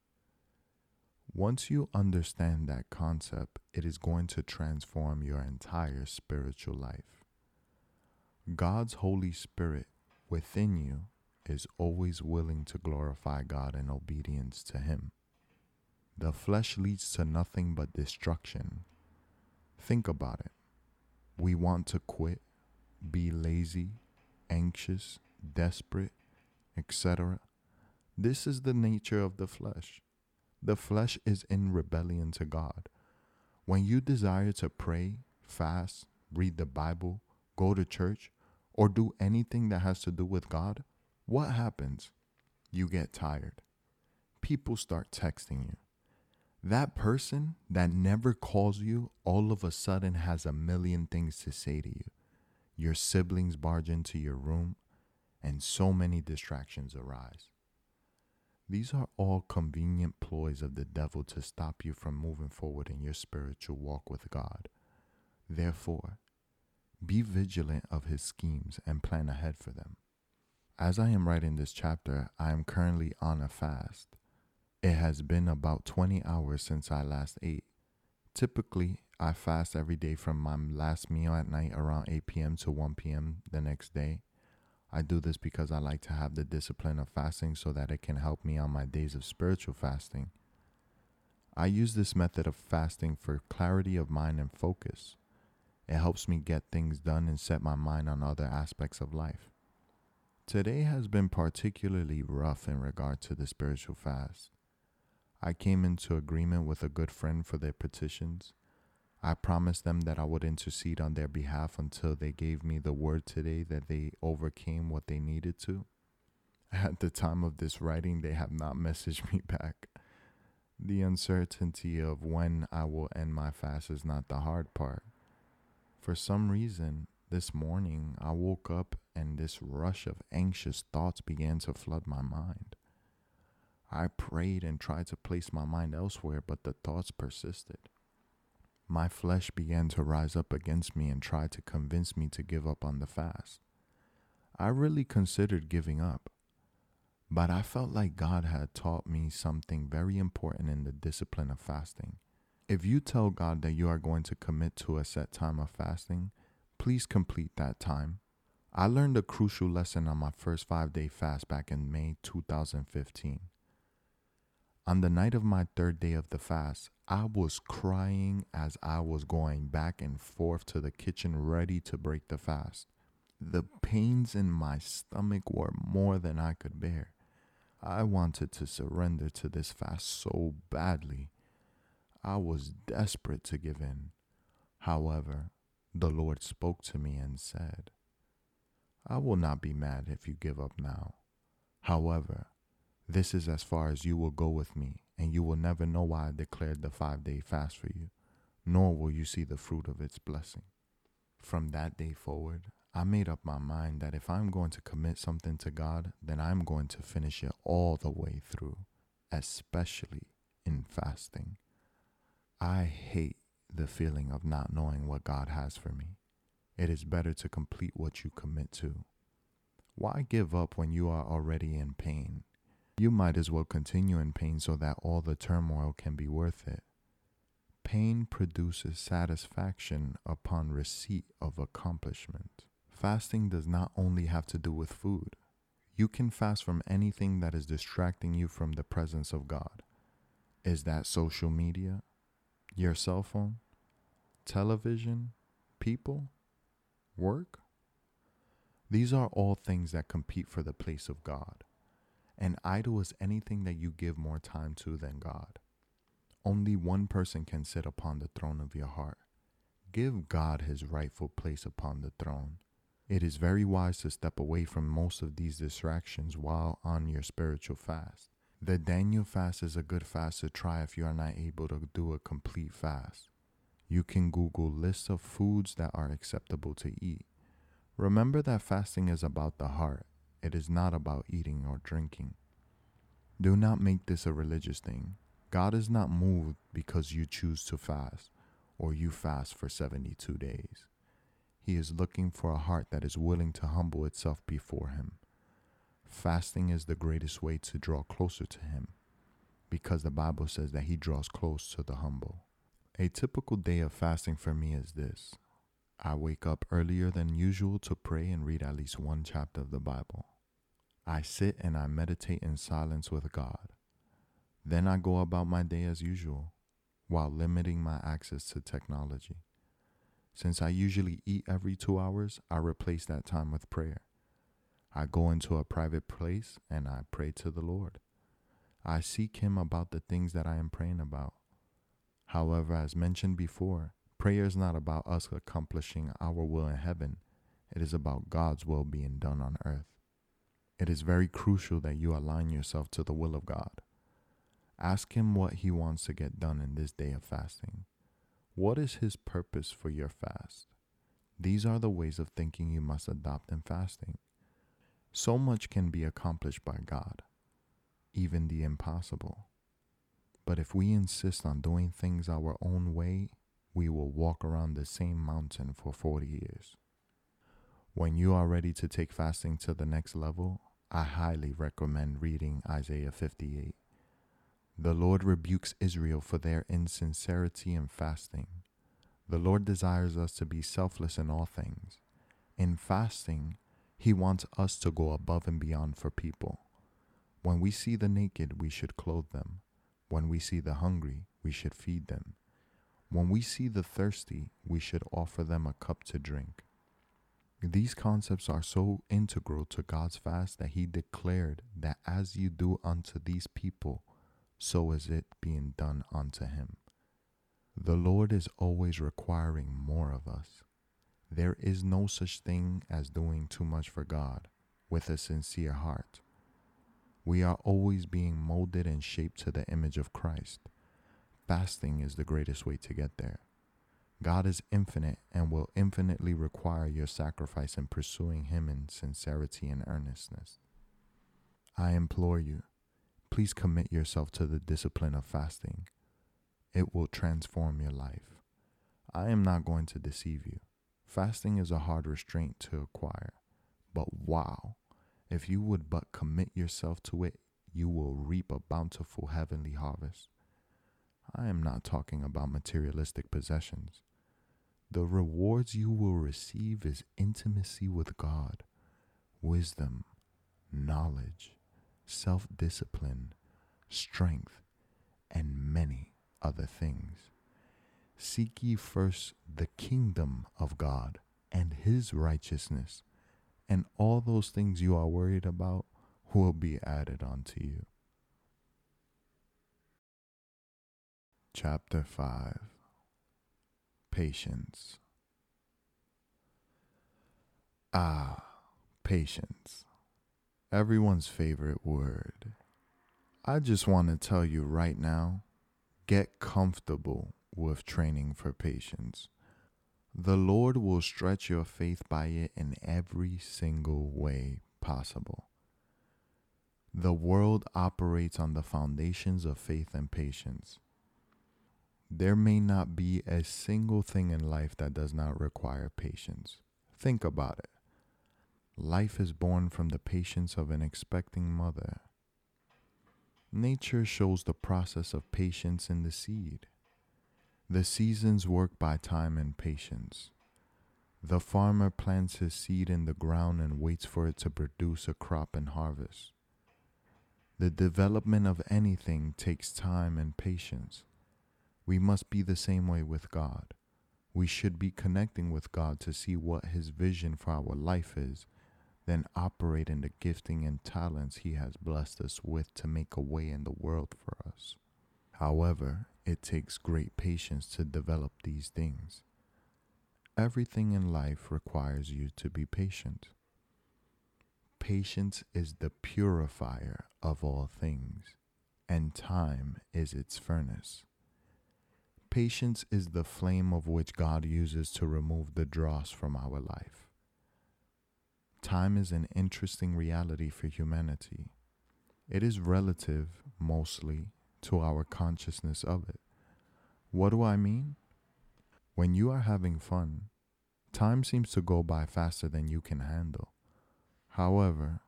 Once you understand that concept, it is going to transform your entire spiritual life. God's Holy Spirit within you is always willing to glorify God in obedience to Him. The flesh leads to nothing but destruction. Think about it. We want to quit, be lazy, anxious, desperate, etc. This is the nature of the flesh. The flesh is in rebellion to God. When you desire to pray, fast, read the Bible, go to church, or do anything that has to do with God, what happens? You get tired. People start texting you. That person that never calls you all of a sudden has a million things to say to you. Your siblings barge into your room, and so many distractions arise. These are all convenient ploys of the devil to stop you from moving forward in your spiritual walk with God. Therefore, be vigilant of his schemes and plan ahead for them. As I am writing this chapter, I am currently on a fast. It has been about 20 hours since I last ate. Typically, I fast every day from my last meal at night around 8 p.m. to 1 p.m. the next day. I do this because I like to have the discipline of fasting so that it can help me on my days of spiritual fasting. I use this method of fasting for clarity of mind and focus. It helps me get things done and set my mind on other aspects of life. Today has been particularly rough in regard to the spiritual fast. I came into agreement with a good friend for their petitions. I promised them that I would intercede on their behalf until they gave me the word today that they overcame what they needed to. (laughs) At the time of this writing, they have not messaged me back. The uncertainty of when I will end my fast is not the hard part. For some reason, this morning I woke up and this rush of anxious thoughts began to flood my mind. I prayed and tried to place my mind elsewhere, but the thoughts persisted. My flesh began to rise up against me and try to convince me to give up on the fast. I really considered giving up, but I felt like God had taught me something very important in the discipline of fasting. If you tell God that you are going to commit to a set time of fasting, please complete that time. I learned a crucial lesson on my first five day fast back in May 2015. On the night of my third day of the fast, I was crying as I was going back and forth to the kitchen ready to break the fast. The pains in my stomach were more than I could bear. I wanted to surrender to this fast so badly. I was desperate to give in. However, the Lord spoke to me and said, I will not be mad if you give up now. However, this is as far as you will go with me, and you will never know why I declared the five day fast for you, nor will you see the fruit of its blessing. From that day forward, I made up my mind that if I'm going to commit something to God, then I'm going to finish it all the way through, especially in fasting. I hate the feeling of not knowing what God has for me. It is better to complete what you commit to. Why give up when you are already in pain? You might as well continue in pain so that all the turmoil can be worth it. Pain produces satisfaction upon receipt of accomplishment. Fasting does not only have to do with food. You can fast from anything that is distracting you from the presence of God. Is that social media? Your cell phone? Television? People? Work? These are all things that compete for the place of God. An idol is anything that you give more time to than God. Only one person can sit upon the throne of your heart. Give God his rightful place upon the throne. It is very wise to step away from most of these distractions while on your spiritual fast. The Daniel fast is a good fast to try if you are not able to do a complete fast. You can Google lists of foods that are acceptable to eat. Remember that fasting is about the heart it is not about eating or drinking. Do not make this a religious thing. God is not moved because you choose to fast or you fast for 72 days. He is looking for a heart that is willing to humble itself before Him. Fasting is the greatest way to draw closer to Him because the Bible says that He draws close to the humble. A typical day of fasting for me is this I wake up earlier than usual to pray and read at least one chapter of the Bible. I sit and I meditate in silence with God. Then I go about my day as usual while limiting my access to technology. Since I usually eat every two hours, I replace that time with prayer. I go into a private place and I pray to the Lord. I seek Him about the things that I am praying about. However, as mentioned before, prayer is not about us accomplishing our will in heaven, it is about God's will being done on earth. It is very crucial that you align yourself to the will of God. Ask Him what He wants to get done in this day of fasting. What is His purpose for your fast? These are the ways of thinking you must adopt in fasting. So much can be accomplished by God, even the impossible. But if we insist on doing things our own way, we will walk around the same mountain for 40 years. When you are ready to take fasting to the next level, I highly recommend reading Isaiah 58. The Lord rebukes Israel for their insincerity in fasting. The Lord desires us to be selfless in all things. In fasting, He wants us to go above and beyond for people. When we see the naked, we should clothe them. When we see the hungry, we should feed them. When we see the thirsty, we should offer them a cup to drink. These concepts are so integral to God's fast that He declared that as you do unto these people, so is it being done unto Him. The Lord is always requiring more of us. There is no such thing as doing too much for God with a sincere heart. We are always being molded and shaped to the image of Christ. Fasting is the greatest way to get there. God is infinite and will infinitely require your sacrifice in pursuing Him in sincerity and earnestness. I implore you, please commit yourself to the discipline of fasting. It will transform your life. I am not going to deceive you. Fasting is a hard restraint to acquire, but wow, if you would but commit yourself to it, you will reap a bountiful heavenly harvest. I am not talking about materialistic possessions. The rewards you will receive is intimacy with God, wisdom, knowledge, self discipline, strength, and many other things. Seek ye first the kingdom of God and his righteousness, and all those things you are worried about will be added unto you. Chapter 5 Patience. Ah, patience. Everyone's favorite word. I just want to tell you right now get comfortable with training for patience. The Lord will stretch your faith by it in every single way possible. The world operates on the foundations of faith and patience. There may not be a single thing in life that does not require patience. Think about it. Life is born from the patience of an expecting mother. Nature shows the process of patience in the seed. The seasons work by time and patience. The farmer plants his seed in the ground and waits for it to produce a crop and harvest. The development of anything takes time and patience. We must be the same way with God. We should be connecting with God to see what His vision for our life is, then operate in the gifting and talents He has blessed us with to make a way in the world for us. However, it takes great patience to develop these things. Everything in life requires you to be patient. Patience is the purifier of all things, and time is its furnace. Patience is the flame of which God uses to remove the dross from our life. Time is an interesting reality for humanity. It is relative, mostly, to our consciousness of it. What do I mean? When you are having fun, time seems to go by faster than you can handle. However,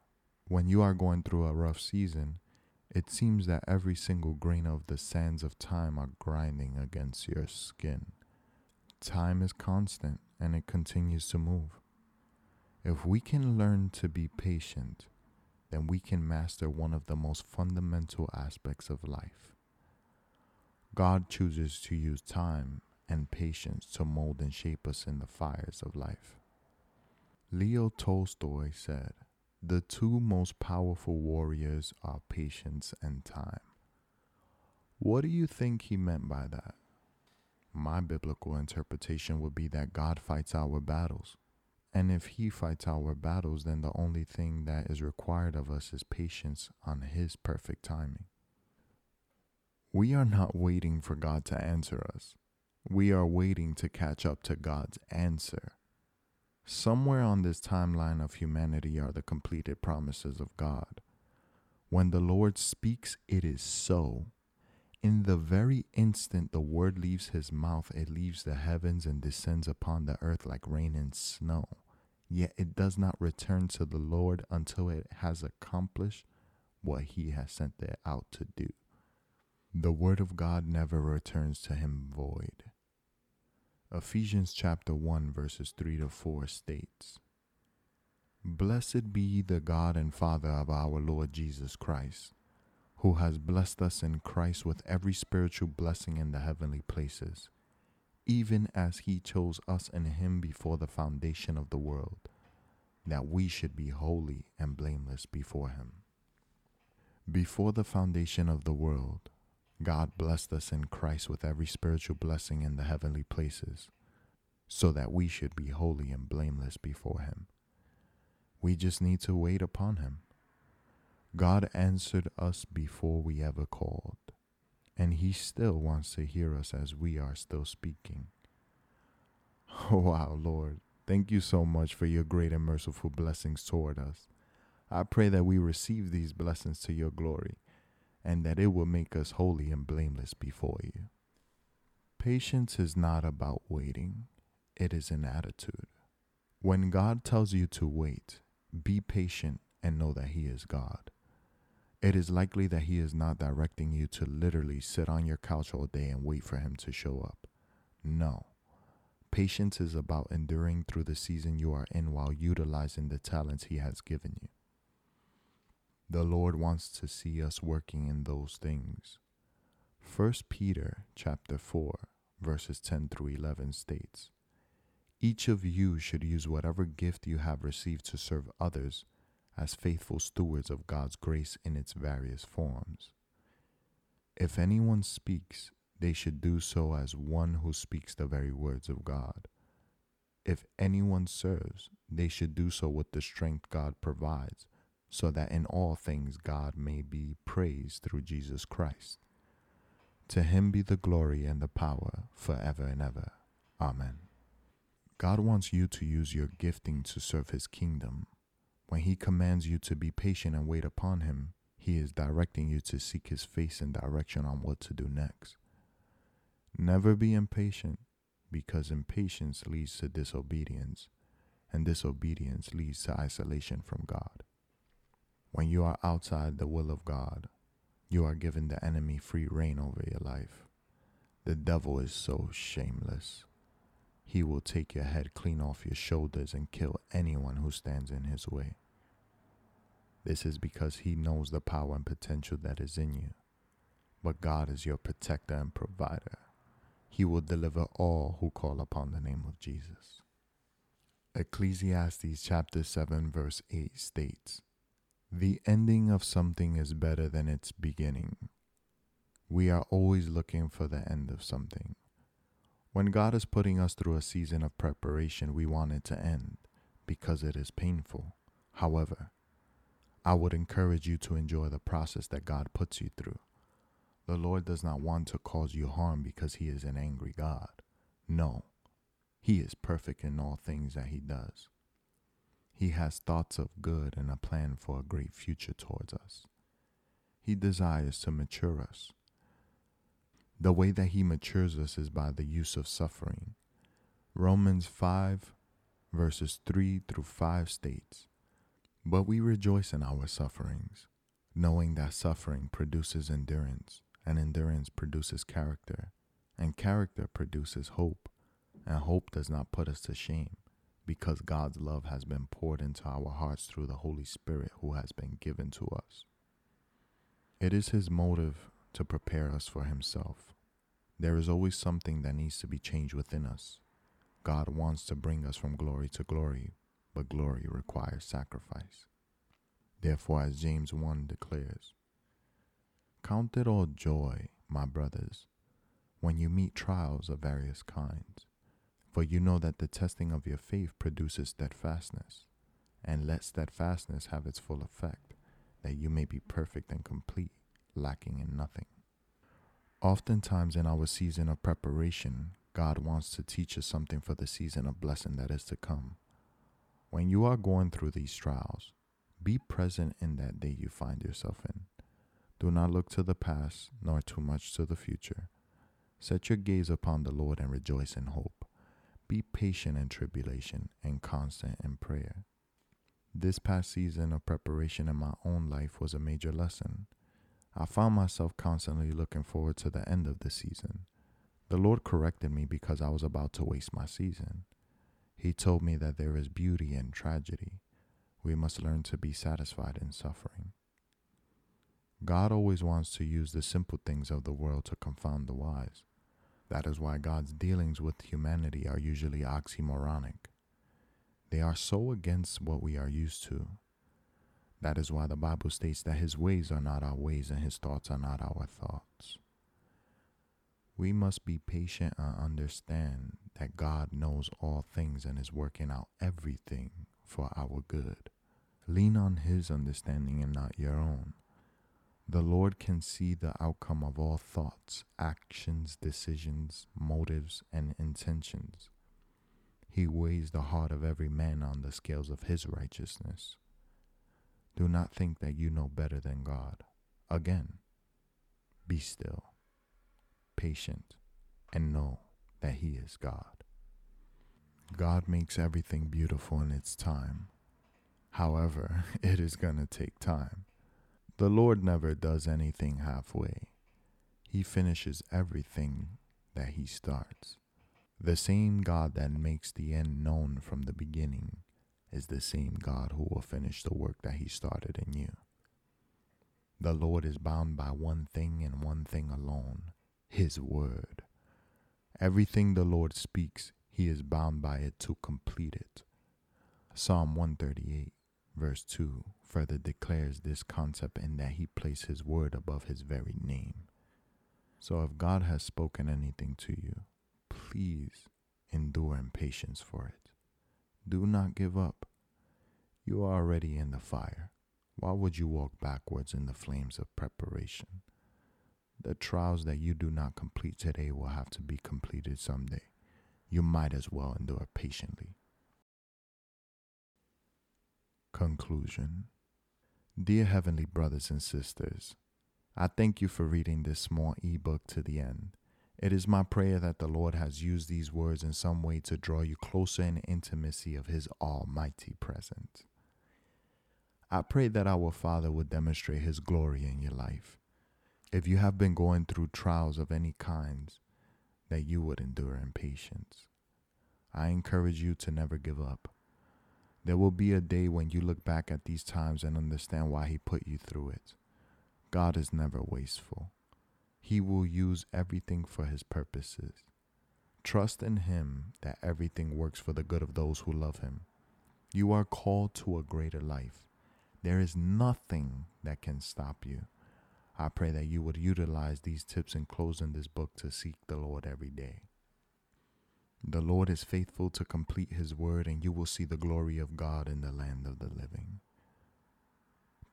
when you are going through a rough season, it seems that every single grain of the sands of time are grinding against your skin. Time is constant and it continues to move. If we can learn to be patient, then we can master one of the most fundamental aspects of life. God chooses to use time and patience to mold and shape us in the fires of life. Leo Tolstoy said, The two most powerful warriors are patience and time. What do you think he meant by that? My biblical interpretation would be that God fights our battles. And if he fights our battles, then the only thing that is required of us is patience on his perfect timing. We are not waiting for God to answer us. We are waiting to catch up to God's answer. Somewhere on this timeline of humanity are the completed promises of God. When the Lord speaks, it is so. In the very instant the word leaves his mouth, it leaves the heavens and descends upon the earth like rain and snow. Yet it does not return to the Lord until it has accomplished what he has sent it out to do. The word of God never returns to him void. Ephesians chapter 1 verses 3 to 4 states, Blessed be the God and Father of our Lord Jesus Christ who has blessed us in Christ with every spiritual blessing in the heavenly places, even as he chose us in him before the foundation of the world, that we should be holy and blameless before him. Before the foundation of the world, God blessed us in Christ with every spiritual blessing in the heavenly places, so that we should be holy and blameless before him. We just need to wait upon him God answered us before we ever called, and He still wants to hear us as we are still speaking. Oh, (laughs) wow, Lord, thank you so much for your great and merciful blessings toward us. I pray that we receive these blessings to your glory, and that it will make us holy and blameless before you. Patience is not about waiting, it is an attitude. When God tells you to wait, be patient and know that He is God. It is likely that He is not directing you to literally sit on your couch all day and wait for Him to show up. No. Patience is about enduring through the season you are in while utilizing the talents He has given you. The Lord wants to see us working in those things. 1 Peter chapter 4 verses 10 through 11 states, Each of you should use whatever gift you have received to serve others as faithful stewards of God's grace in its various forms. If anyone speaks, they should do so as one who speaks the very words of God. If anyone serves, they should do so with the strength God provides, so that in all things God may be praised through Jesus Christ. To him be the glory and the power forever and ever. Amen. God wants you to use your gifting to serve his kingdom when he commands you to be patient and wait upon him, he is directing you to seek his face and direction on what to do next. Never be impatient, because impatience leads to disobedience, and disobedience leads to isolation from God. When you are outside the will of God, you are giving the enemy free reign over your life. The devil is so shameless. He will take your head clean off your shoulders and kill anyone who stands in his way. This is because He knows the power and potential that is in you. But God is your protector and provider. He will deliver all who call upon the name of Jesus. Ecclesiastes chapter 7 verse 8 states, The ending of something is better than its beginning. We are always looking for the end of something. When God is putting us through a season of preparation, we want it to end because it is painful. However, I would encourage you to enjoy the process that God puts you through. The Lord does not want to cause you harm because He is an angry God. No, He is perfect in all things that He does. He has thoughts of good and a plan for a great future towards us. He desires to mature us. The way that He matures us is by the use of suffering. Romans 5, verses 3 through 5 states, but we rejoice in our sufferings, knowing that suffering produces endurance, and endurance produces character, and character produces hope, and hope does not put us to shame, because God's love has been poured into our hearts through the Holy Spirit who has been given to us. It is His motive to prepare us for Himself. There is always something that needs to be changed within us. God wants to bring us from glory to glory, but glory requires sacrifice. Therefore, as James 1 declares, Count it all joy, my brothers, when you meet trials of various kinds for you know that the testing of your faith produces steadfastness, and let steadfastness have its full effect, that you may be perfect and complete, lacking in nothing. Oftentimes, in our season of preparation, God wants to teach us something for the season of blessing that is to come. When you are going through these trials, be present in that day you find yourself in. Do not look to the past, nor too much to the future. Set your gaze upon the Lord and rejoice in hope. Be patient in tribulation and constant in prayer. This past season of preparation in my own life was a major lesson. I found myself constantly looking forward to the end of the season. The Lord corrected me because I was about to waste my season. He told me that there is beauty in tragedy. We must learn to be satisfied in suffering. God always wants to use the simple things of the world to confound the wise. That is why God's dealings with humanity are usually oxymoronic. They are so against what we are used to. That is why the Bible states that his ways are not our ways and his thoughts are not our thoughts. We must be patient and understand that God knows all things and is working out everything for our good. Lean on his understanding and not your own. The Lord can see the outcome of all thoughts, actions, decisions, motives, and intentions. He weighs the heart of every man on the scales of his righteousness. Do not think that you know better than God. Again, be still, patient, and know that He is God. God makes everything beautiful in its time. However, (laughs) it is going to take time. The Lord never does anything halfway. He finishes everything that He starts. The same God that makes the end known from the beginning is the same God who will finish the work that He started in you. The Lord is bound by one thing and one thing alone His Word. Everything the Lord speaks, He is bound by it to complete it. Psalm 138, verse 2 further declares this concept in that he placed his word above his very name. So if God has spoken anything to you, please endure in patience for it. Do not give up. You are already in the fire. Why would you walk backwards in the flames of preparation? The trials that you do not complete today will have to be completed someday. You might as well endure patiently. Conclusion Dear Heavenly Brothers and Sisters, I thank you for reading this small ebook to the end. It is my prayer that the Lord has used these words in some way to draw you closer in intimacy of His almighty presence. I pray that our Father would demonstrate His glory in your life. If you have been going through trials of any kinds, that you would endure in patience. I encourage you to never give up. There will be a day when you look back at these times and understand why He put you through it. God is never wasteful. He will use everything for His purposes. Trust in Him that everything works for the good of those who love Him. You are called to a greater life. There is nothing that can stop you. I pray that you would utilize these tips in closing this book to seek the Lord every day. The Lord is faithful to complete his word, and you will see the glory of God in the land of the living.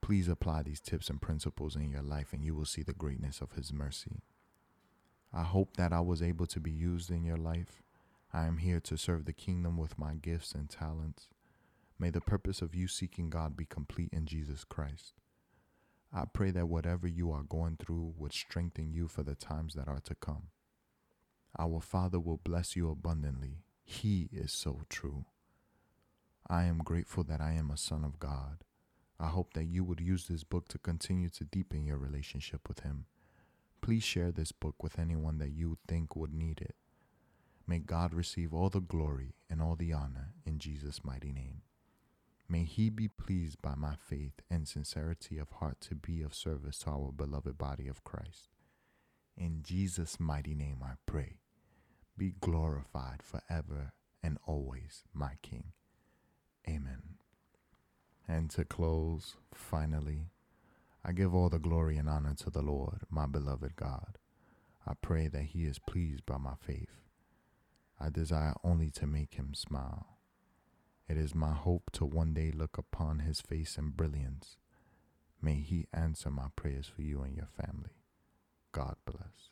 Please apply these tips and principles in your life, and you will see the greatness of his mercy. I hope that I was able to be used in your life. I am here to serve the kingdom with my gifts and talents. May the purpose of you seeking God be complete in Jesus Christ. I pray that whatever you are going through would strengthen you for the times that are to come. Our Father will bless you abundantly. He is so true. I am grateful that I am a son of God. I hope that you would use this book to continue to deepen your relationship with Him. Please share this book with anyone that you think would need it. May God receive all the glory and all the honor in Jesus' mighty name. May He be pleased by my faith and sincerity of heart to be of service to our beloved body of Christ. In Jesus' mighty name I pray. Be glorified forever and always, my King. Amen. And to close, finally, I give all the glory and honor to the Lord, my beloved God. I pray that He is pleased by my faith. I desire only to make Him smile. It is my hope to one day look upon His face in brilliance. May He answer my prayers for you and your family. God bless.